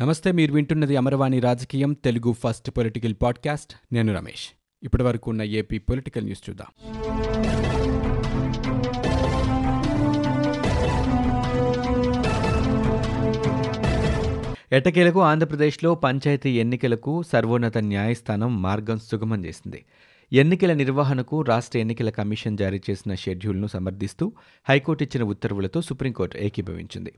నమస్తే మీరు వింటున్నది అమరవాణి రాజకీయం తెలుగు ఫస్ట్ పొలిటికల్ పాడ్కాస్ట్. నేను రమేష్. ఇప్పటి వరకు ఉన్న ఏపీ పొలిటికల్ న్యూస్ చూద్దాం. ఎట్టకేలకు ఆంధ్రప్రదేశ్లో పంచాయతీ ఎన్నికలకు సర్వోన్నత న్యాయస్థానం మార్గం సుగమం చేసింది. ఎన్నికల నిర్వహణకు రాష్ట్ర ఎన్నికల కమిషన్ జారీ చేసిన షెడ్యూల్ను సమర్థిస్తూ హైకోర్టు ఇచ్చిన ఉత్తర్వులతో సుప్రీంకోర్టు ఏకీభవించింది.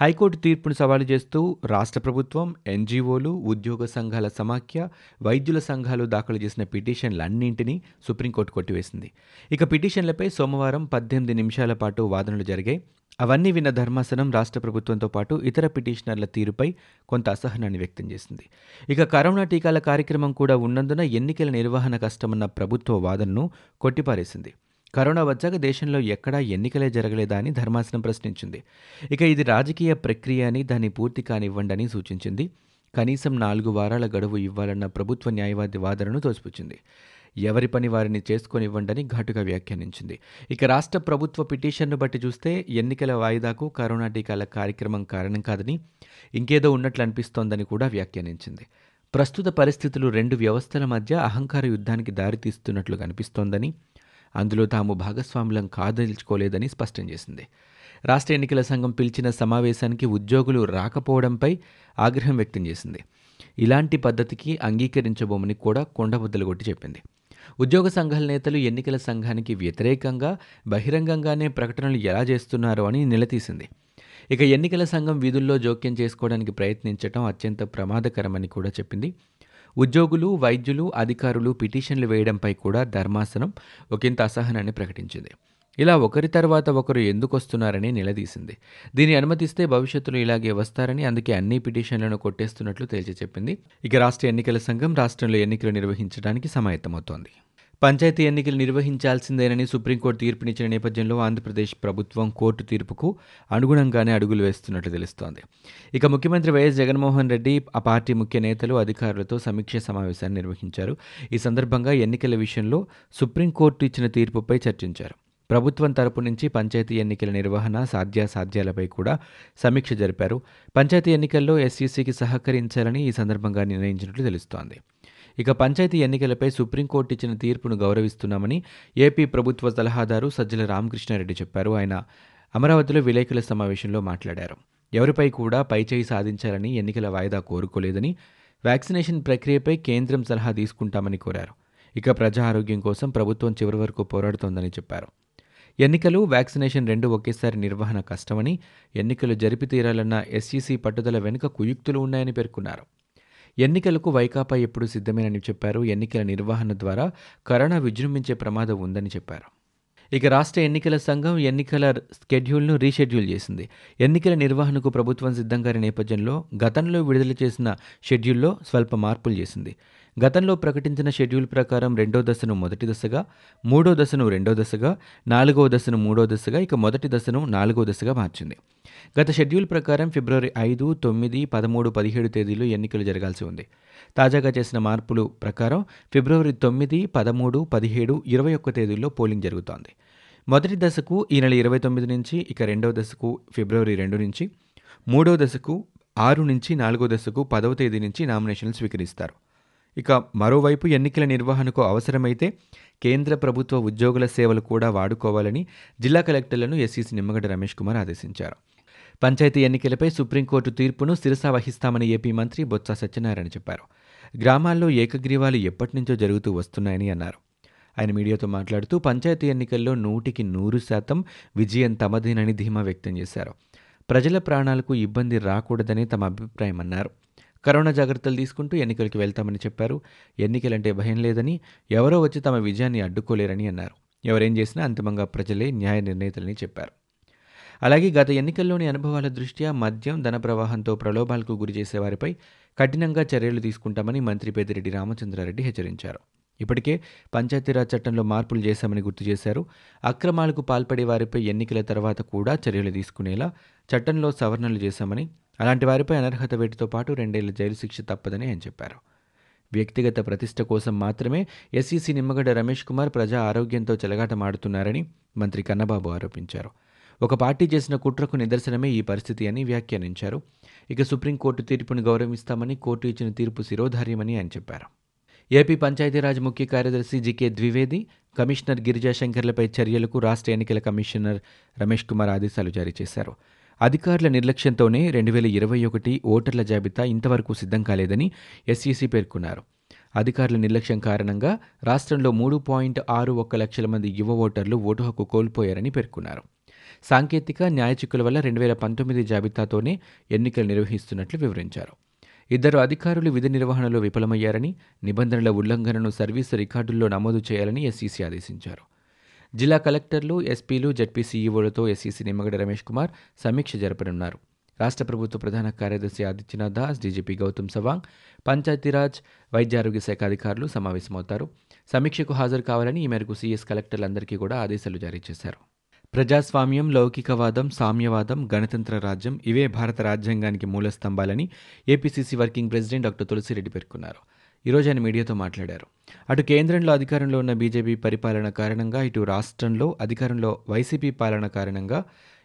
హైకోర్టు తీర్పును సవాలు చేస్తూ రాష్ట్ర ప్రభుత్వం ఎన్జీఓలు ఉద్యోగ సంఘాల సమాఖ్య వైద్యుల సంఘాలు దాఖలు చేసిన పిటిషన్లన్నింటినీ సుప్రీంకోర్టు కొట్టివేసింది. ఇక పిటిషన్లపై సోమవారం పద్దెనిమిది నిమిషాల పాటు వాదనలు జరిగాయి. అవన్నీ విన్న ధర్మాసనం రాష్ట్ర ప్రభుత్వంతో పాటు ఇతర పిటిషనర్ల తీరుపై కొంత అసహనాన్ని వ్యక్తం చేసింది. ఇక కరోనా టీకాల కార్యక్రమం కూడా ఉన్నందున ఎన్నికల నిర్వహణ కష్టమన్న ప్రభుత్వ వాదనను కొట్టిపారేసింది. కరోనా వచ్చాక దేశంలో ఎక్కడా ఎన్నికలే జరగలేదా అని ధర్మాసనం ప్రశ్నించింది. ఇక ఇది రాజకీయ ప్రక్రియ అని దాన్ని పూర్తి కానివ్వండి అని సూచించింది. కనీసం నాలుగు వారాల గడువు ఇవ్వాలన్న ప్రభుత్వ న్యాయవాది వాదనను తోసిపుచ్చింది. ఎవరి పని వారిని చేసుకొనివ్వండని ఘాటుగా వ్యాఖ్యానించింది. ఇక రాష్ట్ర ప్రభుత్వ పిటిషన్ను బట్టి చూస్తే ఎన్నికల వాయిదాకు కరోనా టీకాల కార్యక్రమం కారణం కాదని ఇంకేదో ఉన్నట్లు అనిపిస్తోందని కూడా వ్యాఖ్యానించింది. ప్రస్తుత పరిస్థితులు రెండు వ్యవస్థల మధ్య అహంకార యుద్ధానికి దారితీస్తున్నట్లు కనిపిస్తోందని అందులో తాము భాగస్వాములం కాదలుచుకోలేదని స్పష్టం చేసింది. రాష్ట్ర ఎన్నికల సంఘం పిలిచిన సమావేశానికి ఉద్యోగులు రాకపోవడంపై ఆగ్రహం వ్యక్తం చేసింది. ఇలాంటి పద్ధతికి అంగీకరించబోమని కూడా కొండబుద్దలు కొట్టి చెప్పింది. ఉద్యోగ సంఘాల నేతలు ఎన్నికల సంఘానికి వ్యతిరేకంగా బహిరంగంగానే ప్రకటనలు ఎలా చేస్తున్నారో అని నిలదీసింది. ఇక ఎన్నికల సంఘం విధుల్లో జోక్యం చేసుకోవడానికి ప్రయత్నించడం అత్యంత ప్రమాదకరమని కూడా చెప్పింది. ఉద్యోగులు వైద్యులు అధికారులు పిటిషన్లు వేయడంపై కూడా ధర్మాసనం ఒకంత అసహనాన్ని ప్రకటించింది. ఇలా ఒకరి తర్వాత ఒకరు ఎందుకు వస్తున్నారని నిలదీసింది. దీన్ని అనుమతిస్తే భవిష్యత్తులో ఇలాగే వస్తారని అందుకే అన్ని పిటిషన్లను కొట్టేస్తున్నట్లు తేల్చి చెప్పింది. ఇక రాష్ట్ర ఎన్నికల సంఘం రాష్ట్రంలో ఎన్నికలు నిర్వహించడానికి సమాయత్తమవుతోంది. పంచాయతీ ఎన్నికలు నిర్వహించాల్సిందేనని సుప్రీంకోర్టు తీర్పునిచ్చిన నేపథ్యంలో ఆంధ్రప్రదేశ్ ప్రభుత్వం కోర్టు తీర్పుకు అనుగుణంగానే అడుగులు వేస్తున్నట్లు తెలుస్తోంది. ఇక ముఖ్యమంత్రి వైఎస్ జగన్మోహన్ రెడ్డి ఆ పార్టీ ముఖ్య నేతలు అధికారులతో సమీక్ష సమావేశాన్ని నిర్వహించారు. ఈ సందర్భంగా ఎన్నికల విషయంలో సుప్రీంకోర్టు ఇచ్చిన తీర్పుపై చర్చించారు. ప్రభుత్వం తరపు నుంచి పంచాయతీ ఎన్నికల నిర్వహణ సాధ్యాసాధ్యాలపై కూడా సమీక్ష జరిపారు. పంచాయతీ ఎన్నికల్లో ఎస్ఈసీకి సహకరించాలని ఈ సందర్భంగా నిర్ణయించినట్లు తెలుస్తోంది. ఇక పంచాయతీ ఎన్నికలపై సుప్రీంకోర్టు ఇచ్చిన తీర్పును గౌరవిస్తున్నామని ఏపీ ప్రభుత్వ సలహాదారు సజ్జల రామకృష్ణారెడ్డి చెప్పారు. ఆయన అమరావతిలో విలేకరుల సమావేశంలో మాట్లాడారు. ఎవరిపై కూడా పైచేయి సాధించాలని ఎన్నికల వాయిదా కోరుకోలేదని వ్యాక్సినేషన్ ప్రక్రియపై కేంద్రం సలహా తీసుకుంటామని కోరారు. ఇక ప్రజా ఆరోగ్యం కోసం ప్రభుత్వం చివరి వరకు పోరాడుతోందని చెప్పారు. ఎన్నికలు వ్యాక్సినేషన్ రెండు ఒకేసారి నిర్వహణ కష్టమని ఎన్నికలు జరిపి తీరాలన్న ఎస్ఈసీ పట్టుదల వెనుక కుయుక్తులు ఉన్నాయని పేర్కొన్నారు. ఎన్నికలకు వైకాపా ఎప్పుడు సిద్ధమేనని చెప్పారు. ఎన్నికల నిర్వహణ ద్వారా కరోనా విజృంభించే ప్రమాదం ఉందని చెప్పారు. ఇక రాష్ట్ర ఎన్నికల సంఘం ఎన్నికల స్కెడ్యూల్ను రీషెడ్యూల్ చేసింది. ఎన్నికల నిర్వహణకు ప్రభుత్వం సిద్ధంగా నేపథ్యంలో గతంలో విడుదల చేసిన షెడ్యూల్లో స్వల్ప మార్పులు చేసింది. గతంలో ప్రకటించిన షెడ్యూల్ ప్రకారం రెండో దశను మొదటి దశగా మూడో దశను రెండో దశగా నాలుగో దశను మూడో దశగా ఇక మొదటి దశను నాలుగో దశగా మార్చింది. గత షెడ్యూల్ ప్రకారం ఫిబ్రవరి ఐదు తొమ్మిది పదమూడు పదిహేడు తేదీలు ఎన్నికలు జరగాల్సి ఉంది. తాజాగా చేసిన మార్పులు ప్రకారం ఫిబ్రవరి తొమ్మిది పదమూడు పదిహేడు ఇరవై ఒక్క తేదీల్లో పోలింగ్ జరుగుతోంది. మొదటి దశకు ఈ నెల ఇరవై తొమ్మిది నుంచి ఇక రెండవ దశకు ఫిబ్రవరి రెండు నుంచి మూడో దశకు ఆరు నుంచి నాలుగో దశకు పదవ తేదీ నుంచి నామినేషన్లు స్వీకరిస్తారు. ఇక మరోవైపు ఎన్నికల నిర్వహణకు అవసరమైతే కేంద్ర ప్రభుత్వ ఉద్యోగుల సేవలు కూడా వాడుకోవాలని జిల్లా కలెక్టర్లను ఎస్సీసీ నిమ్మగడ్డ రమేష్ కుమార్ ఆదేశించారు. పంచాయతీ ఎన్నికలపై సుప్రీంకోర్టు తీర్పును శిరస వహిస్తామని ఏపీ మంత్రి బొత్స సత్యనారాయణ చెప్పారు. గ్రామాల్లో ఏకగ్రీవాలు ఎప్పటినుంచో జరుగుతూ వస్తున్నాయని అన్నారు. ఆయన మీడియాతో మాట్లాడుతూ పంచాయతీ ఎన్నికల్లో నూటికి నూరు శాతం విజయం తమదేనని ధీమా వ్యక్తం చేశారు. ప్రజల ప్రాణాలకు ఇబ్బంది రాకూడదని తమ అభిప్రాయం అన్నారు కరోనా జాగ్రత్తలు తీసుకుంటూ ఎన్నికలకు వెళ్తామని చెప్పారు. ఎన్నికలంటే భయం లేదని ఎవరో వచ్చి తమ విజయాన్ని అడ్డుకోలేరని అన్నారు. ఎవరేం చేసినా అంతిమంగా ప్రజలే న్యాయ నిర్ణేతలని చెప్పారు. అలాగే గత ఎన్నికల్లోని అనుభవాల దృష్ట్యా మద్యం ధన ప్రవాహంతో ప్రలోభాలకు గురి చేసే వారిపై కఠినంగా చర్యలు తీసుకుంటామని మంత్రి పెద్దిరెడ్డి రామచంద్రారెడ్డి హెచ్చరించారు. ఇప్పటికే పంచాయతీరాజ్ చట్టంలో మార్పులు చేశామని గుర్తు చేశారు. అక్రమాలకు పాల్పడే వారిపై ఎన్నికల తర్వాత కూడా చర్యలు తీసుకునేలా చట్టంలో సవరణలు చేశామని అలాంటి వారిపై అనర్హత వేటితో పాటు రెండేళ్ళ జైలు శిక్ష తప్పదని ఆయన చెప్పారు. వ్యక్తిగత ప్రతిష్ట కోసం మాత్రమే ఎస్సీసీ నిమ్మగడ్డ రమేష్ కుమార్ ప్రజా ఆరోగ్యంతో చెలగాటమాడుతున్నారని మంత్రి కన్నబాబు ఆరోపించారు. ఒక పార్టీ చేసిన కుట్రకు నిదర్శనమే ఈ పరిస్థితి అని వ్యాఖ్యానించారు. ఇక సుప్రీంకోర్టు తీర్పును గౌరవిస్తామని కోర్టు ఇచ్చిన తీర్పు శిరోధార్యమని ఆయన చెప్పారు. ఏపీ పంచాయతీరాజ్ ముఖ్య కార్యదర్శి జికే ద్వివేది కమిషనర్ గిరిజాశంకర్లపై చర్యలకు రాష్ట్ర ఎన్నికల కమిషనర్ రమేష్ కుమార్ ఆదేశాలు జారీ చేశారు. అధికారుల నిర్లక్ష్యంతోనే రెండు వేల ఇరవై ఒకటి ఓటర్ల జాబితా ఇంతవరకు సిద్ధం కాలేదని ఎస్ఈసీ పేర్కొన్నారు. అధికారుల నిర్లక్ష్యం కారణంగా రాష్ట్రంలో మూడు పాయింట్ ఆరు ఒక్క లక్షల మంది యువ ఓటర్లు ఓటు హక్కు కోల్పోయారని పేర్కొన్నారు. సాంకేతిక న్యాయ చిక్కుల వల్ల రెండు వేల పంతొమ్మిది జాబితాతోనే ఎన్నికలు నిర్వహిస్తున్నట్లు వివరించారు. ఇద్దరు అధికారులు విధి నిర్వహణలో విఫలమయ్యారని నిబంధనల ఉల్లంఘనను సర్వీసు రికార్డుల్లో నమోదు చేయాలని ఎస్ఈసీ ఆదేశించారు. జిల్లా కలెక్టర్లు ఎస్పీలు జడ్పీసీఈఓలతో ఎస్ఈసీ నిమ్మగడ్డ రమేష్ కుమార్ సమీక్ష జరపనున్నారు. రాష్ట్ర ప్రభుత్వ ప్రధాన కార్యదర్శి ఆదిత్యనాథ్ దాస్ డీజీపీ గౌతమ్ సవాంగ్ పంచాయతీరాజ్ వైద్యారోగ్య శాఖ అధికారులు సమావేశమవుతారు. సమీక్షకు హాజరు కావాలని ఈ మేరకు సీఎస్ కలెక్టర్లందరికీ కూడా ఆదేశాలు జారీ చేశారు. ప్రజాస్వామ్యం లౌకికవాదం సామ్యవాదం గణతంత్ర రాజ్యం ఇవే భారత రాజ్యాంగానికి మూల స్తంభాలని APCC working president doctor Tulasi Reddy పేర్కొన్నారు. ఈరోజు ఆయన మీడియాతో మాట్లాడారు. అటు కేంద్రంలో అధికారంలో ఉన్న బీజేపీ పరిపాలన కారణంగా ఇటు రాష్ట్రంలో అధికారంలో వైసీపీ పాలన కారణంగా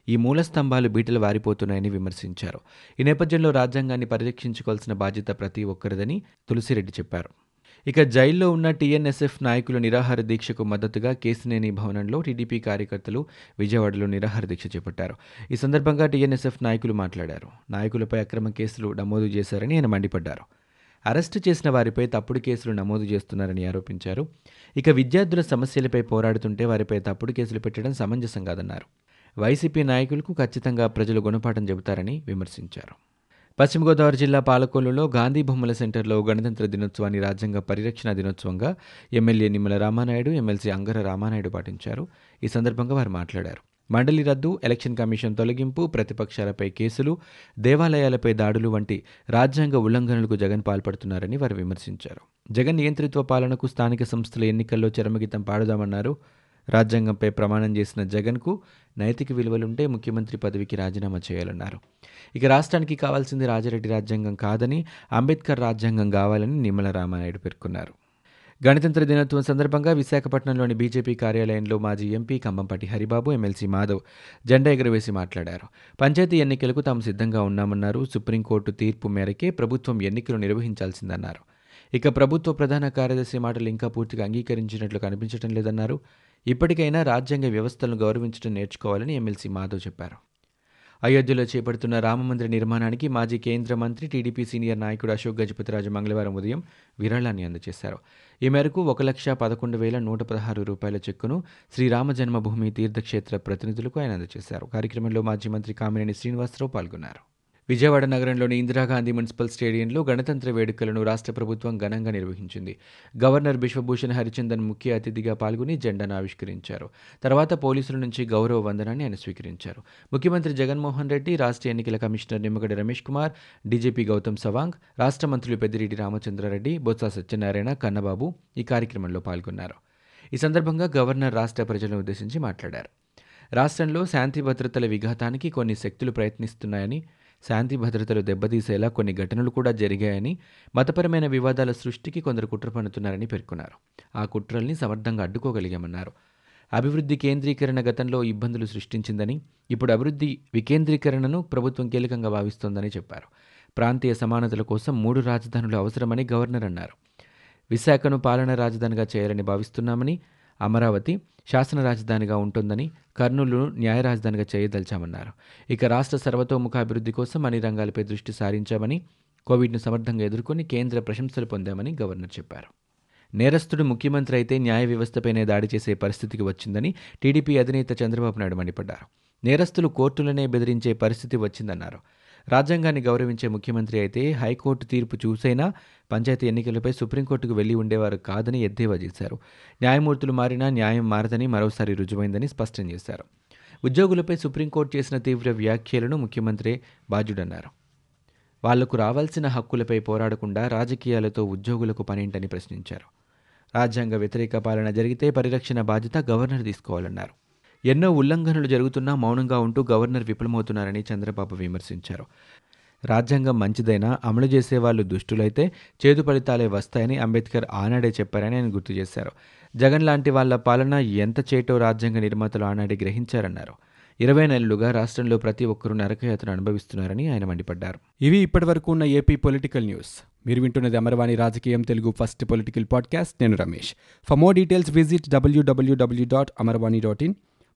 ఈ మూల స్తంభాలు బీటలు వారిపోతున్నాయని విమర్శించారు. ఈ నేపథ్యంలో రాజ్యాంగాన్ని పరిరక్షించుకోవాల్సిన బాధ్యత ప్రతి ఒక్కరిదని తులసిరెడ్డి చెప్పారు. ఇక జైల్లో ఉన్న టీఎన్ఎస్ఎఫ్ నాయకుల నిరాహార దీక్షకు మద్దతుగా కేసినేని భవనంలో టీడీపీ కార్యకర్తలు విజయవాడలో నిరాహార దీక్ష చేపట్టారు. ఈ సందర్భంగా టీఎన్ఎస్ఎఫ్ నాయకులు మాట్లాడారు. నాయకులపై అక్రమ కేసులు నమోదు చేశారని ఆయన మండిపడ్డారు. అరెస్టు చేసిన వారిపై తప్పుడు కేసులు నమోదు చేస్తున్నారని ఆరోపించారు. ఇక విద్యార్థుల సమస్యలపై పోరాడుతుంటే వారిపై తప్పుడు కేసులు పెట్టడం సమంజసం కాదన్నారు వైసీపీ నాయకులకు ఖచ్చితంగా ప్రజలు గుణపాఠం చెబుతారని విమర్శించారు. పశ్చిమ గోదావరి జిల్లా పాలకొల్లులో గాంధీ బొమ్మల సెంటర్లో గణతంత్ర దినోత్సవాన్ని రాజ్యాంగ పరిరక్షణ దినోత్సవంగా ఎమ్మెల్యే నిమ్మల రామానాయుడు ఎమ్మెల్సీ అంగర రామానాయుడు పాటించారు. ఈ సందర్భంగా వారు మాట్లాడారు. మండలి రద్దు ఎలక్షన్ కమిషన్ తొలగింపు ప్రతిపక్షాలపై కేసులు దేవాలయాలపై దాడులు వంటి రాజ్యాంగ ఉల్లంఘనలకు జగన్ పాల్పడుతున్నారని వారు విమర్శించారు. జగన్ నియంత్రిత్వ పాలనకు స్థానిక సంస్థల ఎన్నికల్లో చరమగీతం పాడుదామన్నారు. రాజ్యాంగంపై ప్రమాణం చేసిన జగన్కు నైతిక విలువలుంటే ముఖ్యమంత్రి పదవికి రాజీనామా చేయాలన్నారు. ఇక రాష్ట్రానికి కావాల్సింది రాజారెడ్డి రాజ్యాంగం కాదని అంబేద్కర్ రాజ్యాంగం కావాలని నిమ్మల రామానాయుడు పేర్కొన్నారు. గణతంత్ర దినోత్సవం సందర్భంగా విశాఖపట్నంలోని బీజేపీ కార్యాలయంలో మాజీ ఎంపీ కంబంపాటి హరిబాబు ఎమ్మెల్సీ మాధవ్ జెండా ఎగురవేసి మాట్లాడారు. పంచాయతీ ఎన్నికలకు తాము సిద్ధంగా ఉన్నామన్నారు. సుప్రీంకోర్టు తీర్పు మేరకే ప్రభుత్వం ఎన్నికలు నిర్వహించాల్సిందన్నారు. ఇక ప్రభుత్వ ప్రధాన కార్యదర్శి మాటలు ఇంకా పూర్తిగా అంగీకరించినట్లు కనిపించడం లేదన్నారు. ఇప్పటికైనా రాజ్యాంగ వ్యవస్థలను గౌరవించడం నేర్చుకోవాలని ఎమ్మెల్సీ మాధవ్ చెప్పారు. అయోధ్యలో చేపడుతున్న రామమందిర నిర్మాణానికి మాజీ కేంద్ర మంత్రి టీడీపీ సీనియర్ నాయకుడు అశోక్ గజపతిరాజు మంగళవారం ఉదయం విరాళాన్ని అందజేశారు. ఈ మేరకు ఒక లక్ష పదకొండు వేల నూట పదహారు రూపాయల చెక్కును శ్రీరామ జన్మభూమి తీర్థక్షేత్ర ప్రతినిధులకు ఆయన అందజేశారు. కార్యక్రమంలో మాజీ మంత్రి కామినేని శ్రీనివాసరావు పాల్గొన్నారు. విజయవాడ నగరంలోని ఇందిరాగాంధీ మున్సిపల్ స్టేడియంలో గణతంత్ర వేడుకలను రాష్ట్ర ప్రభుత్వం ఘనంగా నిర్వహించింది. గవర్నర్ బిశ్వభూషణ్ హరిచందన్ ముఖ్య అతిథిగా పాల్గొని జెండాను ఆవిష్కరించారు. తర్వాత పోలీసుల నుంచి గౌరవ వందనాన్ని ఆయన స్వీకరించారు. ముఖ్యమంత్రి జగన్మోహన్ రెడ్డి రాష్ట్ర ఎన్నికల కమిషనర్ నిమ్మగడ్డ రమేష్ కుమార్ డీజీపీ గౌతమ్ సవాంగ్ రాష్ట్ర మంత్రులు పెద్దిరెడ్డి రామచంద్రారెడ్డి బొత్స సత్యనారాయణ కన్నబాబు ఈ కార్యక్రమంలో పాల్గొన్నారు. ఈ సందర్భంగా గవర్నర్ రాష్ట్ర ప్రజలను ఉద్దేశించి మాట్లాడారు. రాష్ట్రంలో శాంతి భద్రతల విఘాతానికి కొన్ని శక్తులు ప్రయత్నిస్తున్నాయని శాంతి భద్రతలు దెబ్బతీసేలా కొన్ని ఘటనలు కూడా జరిగాయని మతపరమైన వివాదాల సృష్టికి కొందరు కుట్ర పన్నుతున్నారని పేర్కొన్నారు. ఆ కుట్రల్ని సమర్థంగా అడ్డుకోగలిగామన్నారు. అభివృద్ధి కేంద్రీకరణ గతంలో ఇబ్బందులు సృష్టించిందని ఇప్పుడు అభివృద్ధి వికేంద్రీకరణను ప్రభుత్వం కీలకంగా భావిస్తోందని చెప్పారు. ప్రాంతీయ సమానతల కోసం మూడు రాజధానులు అవసరమని గవర్నర్ అన్నారు. విశాఖను పాలనా రాజధానిగా చేయాలని భావిస్తున్నామని అమరావతి శాసన రాజధానిగా ఉంటుందని కర్నూలును న్యాయ రాజధానిగా చేయదలిచామన్నారు. ఇక రాష్ట్ర సర్వతోముఖాభివృద్ధి కోసం అన్ని రంగాలపై దృష్టి సారించామని కోవిడ్ను సమర్థంగా ఎదుర్కొని కేంద్ర ప్రశంసలు పొందామని గవర్నర్ చెప్పారు. నేరస్తుడు ముఖ్యమంత్రి అయితే న్యాయ వ్యవస్థపైనే దాడి చేసే పరిస్థితికి వచ్చిందని టీడీపీ అధినేత చంద్రబాబు నాయుడు మండిపడ్డారు. నేరస్తులు కోర్టులనే బెదిరించే పరిస్థితి వచ్చిందన్నారు. రాజ్యాంగాన్ని గౌరవించే ముఖ్యమంత్రి అయితే హైకోర్టు తీర్పు చూసైనా పంచాయతీ ఎన్నికలపై సుప్రీంకోర్టుకు వెళ్ళి ఉండేవారు కాదని ఎద్దేవా చేశారు. న్యాయమూర్తులు మారినా న్యాయం మారదని మరోసారి రుజువైందని స్పష్టం చేశారు. ఉద్యోగులపై సుప్రీంకోర్టు చేసిన తీవ్ర వ్యాఖ్యలను ముఖ్యమంత్రి బాధ్యుడన్నారు. వాళ్ళకు రావాల్సిన హక్కులపై పోరాడకుండా రాజకీయాలతో ఉద్యోగులకు పనేంటని ప్రశ్నించారు. రాజ్యాంగ వ్యతిరేక పాలన జరిగితే పరిరక్షణ బాధ్యత గవర్నర్ తీసుకోవాలన్నారు. ఎన్నో ఉల్లంఘనలు జరుగుతున్నా మౌనంగా ఉంటూ గవర్నర్ విఫలమవుతున్నారని చంద్రబాబు విమర్శించారు. రాజ్యాంగం మంచిదైనా అమలు చేసేవాళ్ళు దుష్టులైతే చేదు ఫలితాలే వస్తాయని అంబేద్కర్ ఆనాడే చెప్పారని ఆయన గుర్తు చేశారు. జగన్ లాంటి వాళ్ళ పాలన ఎంత చేటో రాజ్యాంగ నిర్మాతలు ఆనాడే గ్రహించారన్నారు. ఇరవై నెలలుగా రాష్ట్రంలో ప్రతి ఒక్కరూ నరకయాతను అనుభవిస్తున్నారని ఆయన మండిపడ్డారు. ఇవి ఇప్పటివరకు ఉన్న ఏపీ పొలిటికల్ న్యూస్. మీరు వింటున్నది అమర్వాణి రాజకీయం తెలుగు ఫస్ట్ పొలిటికల్ పాడ్కాస్ట్. నేను Ramesh. For more details visit WWW dot Amarvani dot in.